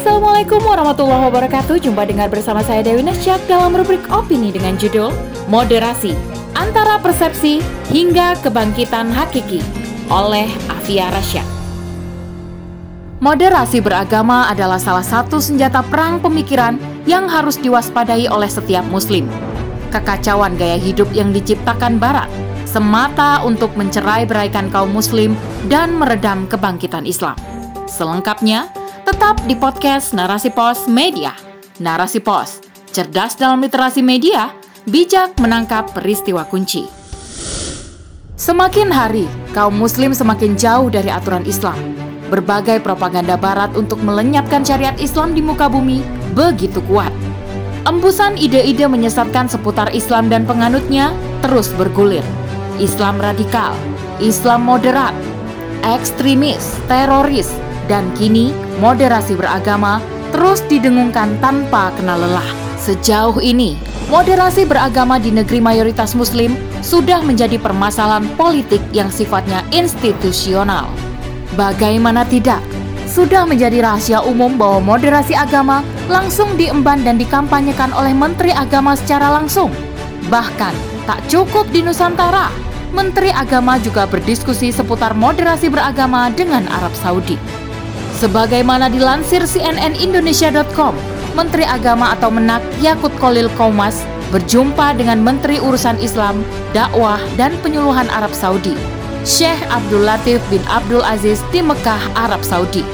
Assalamualaikum warahmatullahi wabarakatuh. Jumpa dengan bersama saya Dewi Nasjak dalam rubrik opini dengan judul Moderasi Antara Persepsi Hingga Kebangkitan Hakiki oleh Afia Rasya Moderasi beragama adalah salah satu senjata perang pemikiran yang harus diwaspadai oleh setiap muslim. Kekacauan gaya hidup yang diciptakan barat semata untuk mencerai beraikan kaum muslim dan meredam kebangkitan Islam. Selengkapnya, tetap di podcast Narasi Pos Media. Narasi Pos, cerdas dalam literasi media, bijak menangkap peristiwa kunci. Semakin hari, kaum muslim semakin jauh dari aturan Islam. Berbagai propaganda barat untuk melenyapkan syariat Islam di muka bumi begitu kuat. Embusan ide-ide menyesatkan seputar Islam dan penganutnya terus bergulir. Islam radikal, Islam moderat, ekstremis, teroris, dan kini moderasi beragama terus didengungkan tanpa kenal lelah. Sejauh ini, moderasi beragama di negeri mayoritas muslim sudah menjadi permasalahan politik yang sifatnya institusional. Bagaimana tidak, sudah menjadi rahasia umum bahwa moderasi agama langsung diemban dan dikampanyekan oleh Menteri Agama secara langsung. Bahkan, tak cukup di Nusantara, Menteri Agama juga berdiskusi seputar moderasi beragama dengan Arab Saudi. Sebagaimana dilansir CNN Indonesia.com, Menteri Agama atau Menak Yakut Kolil Kaumas berjumpa dengan Menteri Urusan Islam, Dakwah, dan Penyuluhan Arab Saudi, Syekh Abdul Latif bin Abdul Aziz di Mekah, Arab Saudi.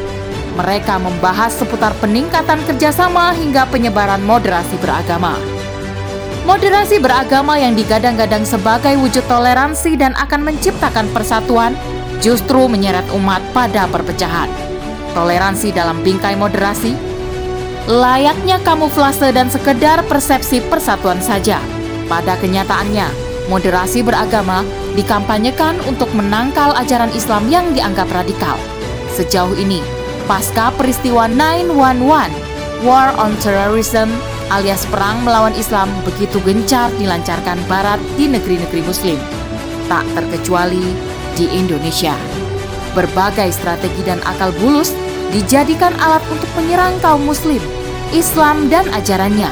Mereka membahas seputar peningkatan kerjasama hingga penyebaran moderasi beragama. Moderasi beragama yang digadang-gadang sebagai wujud toleransi dan akan menciptakan persatuan justru menyeret umat pada perpecahan toleransi dalam bingkai moderasi? Layaknya kamuflase dan sekedar persepsi persatuan saja. Pada kenyataannya, moderasi beragama dikampanyekan untuk menangkal ajaran Islam yang dianggap radikal. Sejauh ini, pasca peristiwa 911, War on Terrorism alias perang melawan Islam begitu gencar dilancarkan Barat di negeri-negeri Muslim, tak terkecuali di Indonesia. Berbagai strategi dan akal bulus dijadikan alat untuk menyerang kaum muslim, Islam dan ajarannya.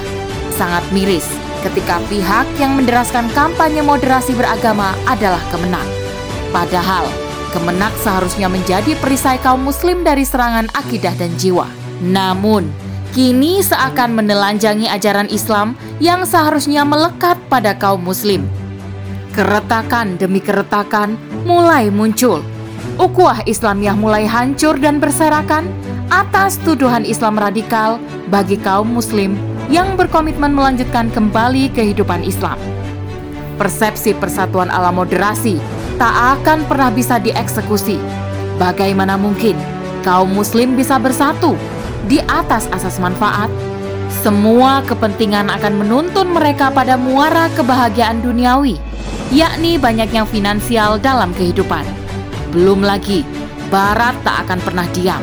Sangat miris ketika pihak yang menderaskan kampanye moderasi beragama adalah Kemenak. Padahal, Kemenak seharusnya menjadi perisai kaum muslim dari serangan akidah dan jiwa. Namun, kini seakan menelanjangi ajaran Islam yang seharusnya melekat pada kaum muslim. Keretakan demi keretakan mulai muncul Ukuah Islamiyah mulai hancur dan berserakan atas tuduhan Islam radikal bagi kaum muslim yang berkomitmen melanjutkan kembali kehidupan Islam. Persepsi persatuan ala moderasi tak akan pernah bisa dieksekusi. Bagaimana mungkin kaum muslim bisa bersatu di atas asas manfaat? Semua kepentingan akan menuntun mereka pada muara kebahagiaan duniawi, yakni banyaknya finansial dalam kehidupan belum lagi, Barat tak akan pernah diam.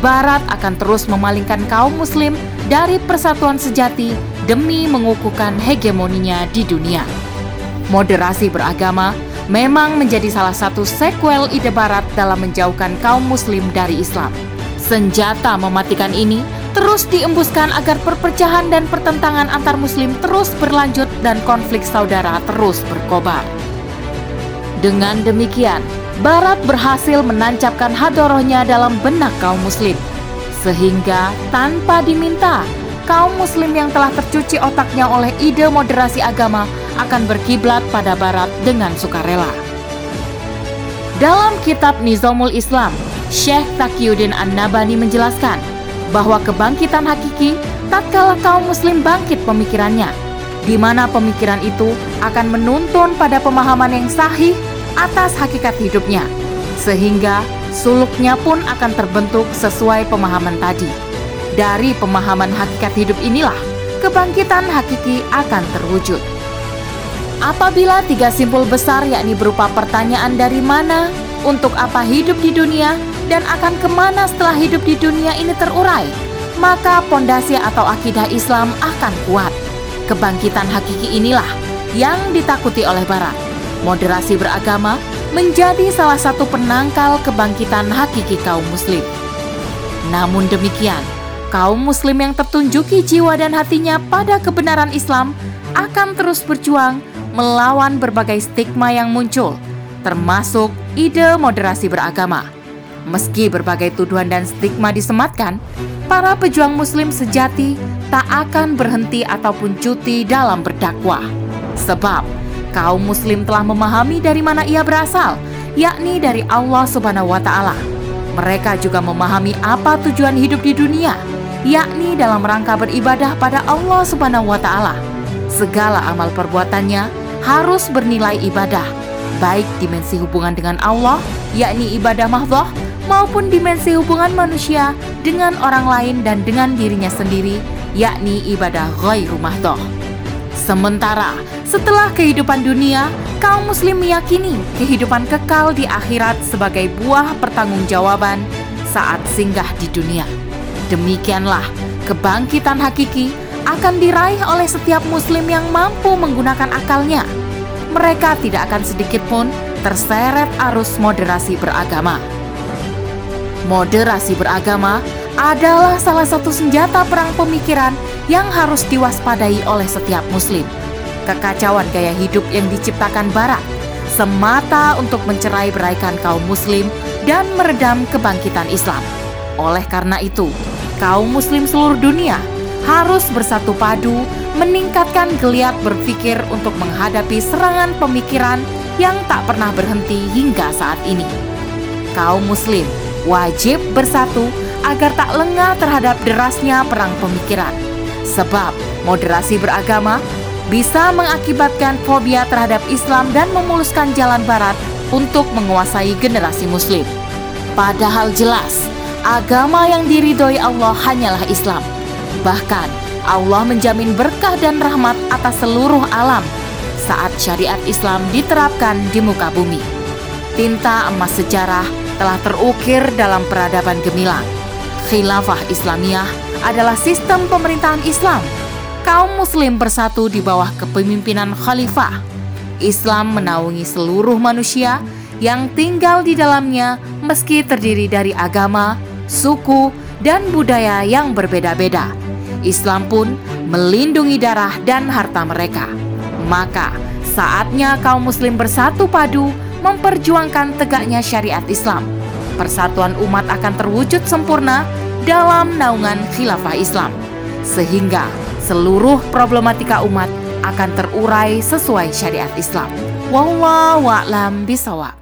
Barat akan terus memalingkan kaum muslim dari persatuan sejati demi mengukuhkan hegemoninya di dunia. Moderasi beragama memang menjadi salah satu sequel ide barat dalam menjauhkan kaum muslim dari Islam. Senjata mematikan ini terus diembuskan agar perpecahan dan pertentangan antar muslim terus berlanjut dan konflik saudara terus berkobar. Dengan demikian, Barat berhasil menancapkan hadorohnya dalam benak kaum muslim. Sehingga tanpa diminta, kaum muslim yang telah tercuci otaknya oleh ide moderasi agama akan berkiblat pada barat dengan sukarela. Dalam kitab Nizamul Islam, Syekh Taqiyuddin An-Nabani menjelaskan bahwa kebangkitan hakiki tatkala kaum muslim bangkit pemikirannya, di mana pemikiran itu akan menuntun pada pemahaman yang sahih atas hakikat hidupnya, sehingga suluknya pun akan terbentuk sesuai pemahaman tadi. Dari pemahaman hakikat hidup inilah kebangkitan hakiki akan terwujud. Apabila tiga simpul besar yakni berupa pertanyaan dari mana, untuk apa hidup di dunia, dan akan ke mana setelah hidup di dunia ini terurai, maka pondasi atau akidah Islam akan kuat. Kebangkitan hakiki inilah yang ditakuti oleh Barat moderasi beragama menjadi salah satu penangkal kebangkitan hakiki kaum muslim. Namun demikian, kaum muslim yang tertunjuki jiwa dan hatinya pada kebenaran Islam akan terus berjuang melawan berbagai stigma yang muncul, termasuk ide moderasi beragama. Meski berbagai tuduhan dan stigma disematkan, para pejuang muslim sejati tak akan berhenti ataupun cuti dalam berdakwah. Sebab kaum muslim telah memahami dari mana ia berasal, yakni dari Allah Subhanahu wa taala. Mereka juga memahami apa tujuan hidup di dunia, yakni dalam rangka beribadah pada Allah Subhanahu wa taala. Segala amal perbuatannya harus bernilai ibadah, baik dimensi hubungan dengan Allah, yakni ibadah mahdoh, maupun dimensi hubungan manusia dengan orang lain dan dengan dirinya sendiri, yakni ibadah ghairu mahdoh. Sementara setelah kehidupan dunia, kaum muslim meyakini kehidupan kekal di akhirat sebagai buah pertanggungjawaban saat singgah di dunia. Demikianlah kebangkitan hakiki akan diraih oleh setiap muslim yang mampu menggunakan akalnya. Mereka tidak akan sedikit pun terseret arus moderasi beragama. Moderasi beragama adalah salah satu senjata perang pemikiran yang harus diwaspadai oleh setiap muslim. Kekacauan gaya hidup yang diciptakan barat semata untuk mencerai beraikan kaum muslim dan meredam kebangkitan Islam. Oleh karena itu, kaum muslim seluruh dunia harus bersatu padu meningkatkan geliat berpikir untuk menghadapi serangan pemikiran yang tak pernah berhenti hingga saat ini. Kaum muslim wajib bersatu agar tak lengah terhadap derasnya perang pemikiran. Sebab moderasi beragama bisa mengakibatkan fobia terhadap Islam dan memuluskan jalan barat untuk menguasai generasi muslim. Padahal jelas, agama yang diridhoi Allah hanyalah Islam. Bahkan, Allah menjamin berkah dan rahmat atas seluruh alam saat syariat Islam diterapkan di muka bumi. Tinta emas sejarah telah terukir dalam peradaban gemilang Khilafah Islamiyah adalah sistem pemerintahan Islam. Kaum muslim bersatu di bawah kepemimpinan khalifah. Islam menaungi seluruh manusia yang tinggal di dalamnya meski terdiri dari agama, suku, dan budaya yang berbeda-beda. Islam pun melindungi darah dan harta mereka. Maka, saatnya kaum muslim bersatu padu memperjuangkan tegaknya syariat Islam. Persatuan umat akan terwujud sempurna dalam naungan khilafah Islam, sehingga seluruh problematika umat akan terurai sesuai syariat Islam. Wallahu a'lam bisawab.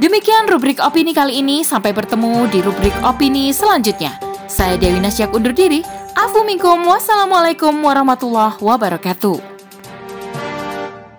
Demikian rubrik opini kali ini, sampai bertemu di rubrik opini selanjutnya. Saya Dewi Nasyak undur diri. Afu minkum, wassalamualaikum warahmatullahi wabarakatuh.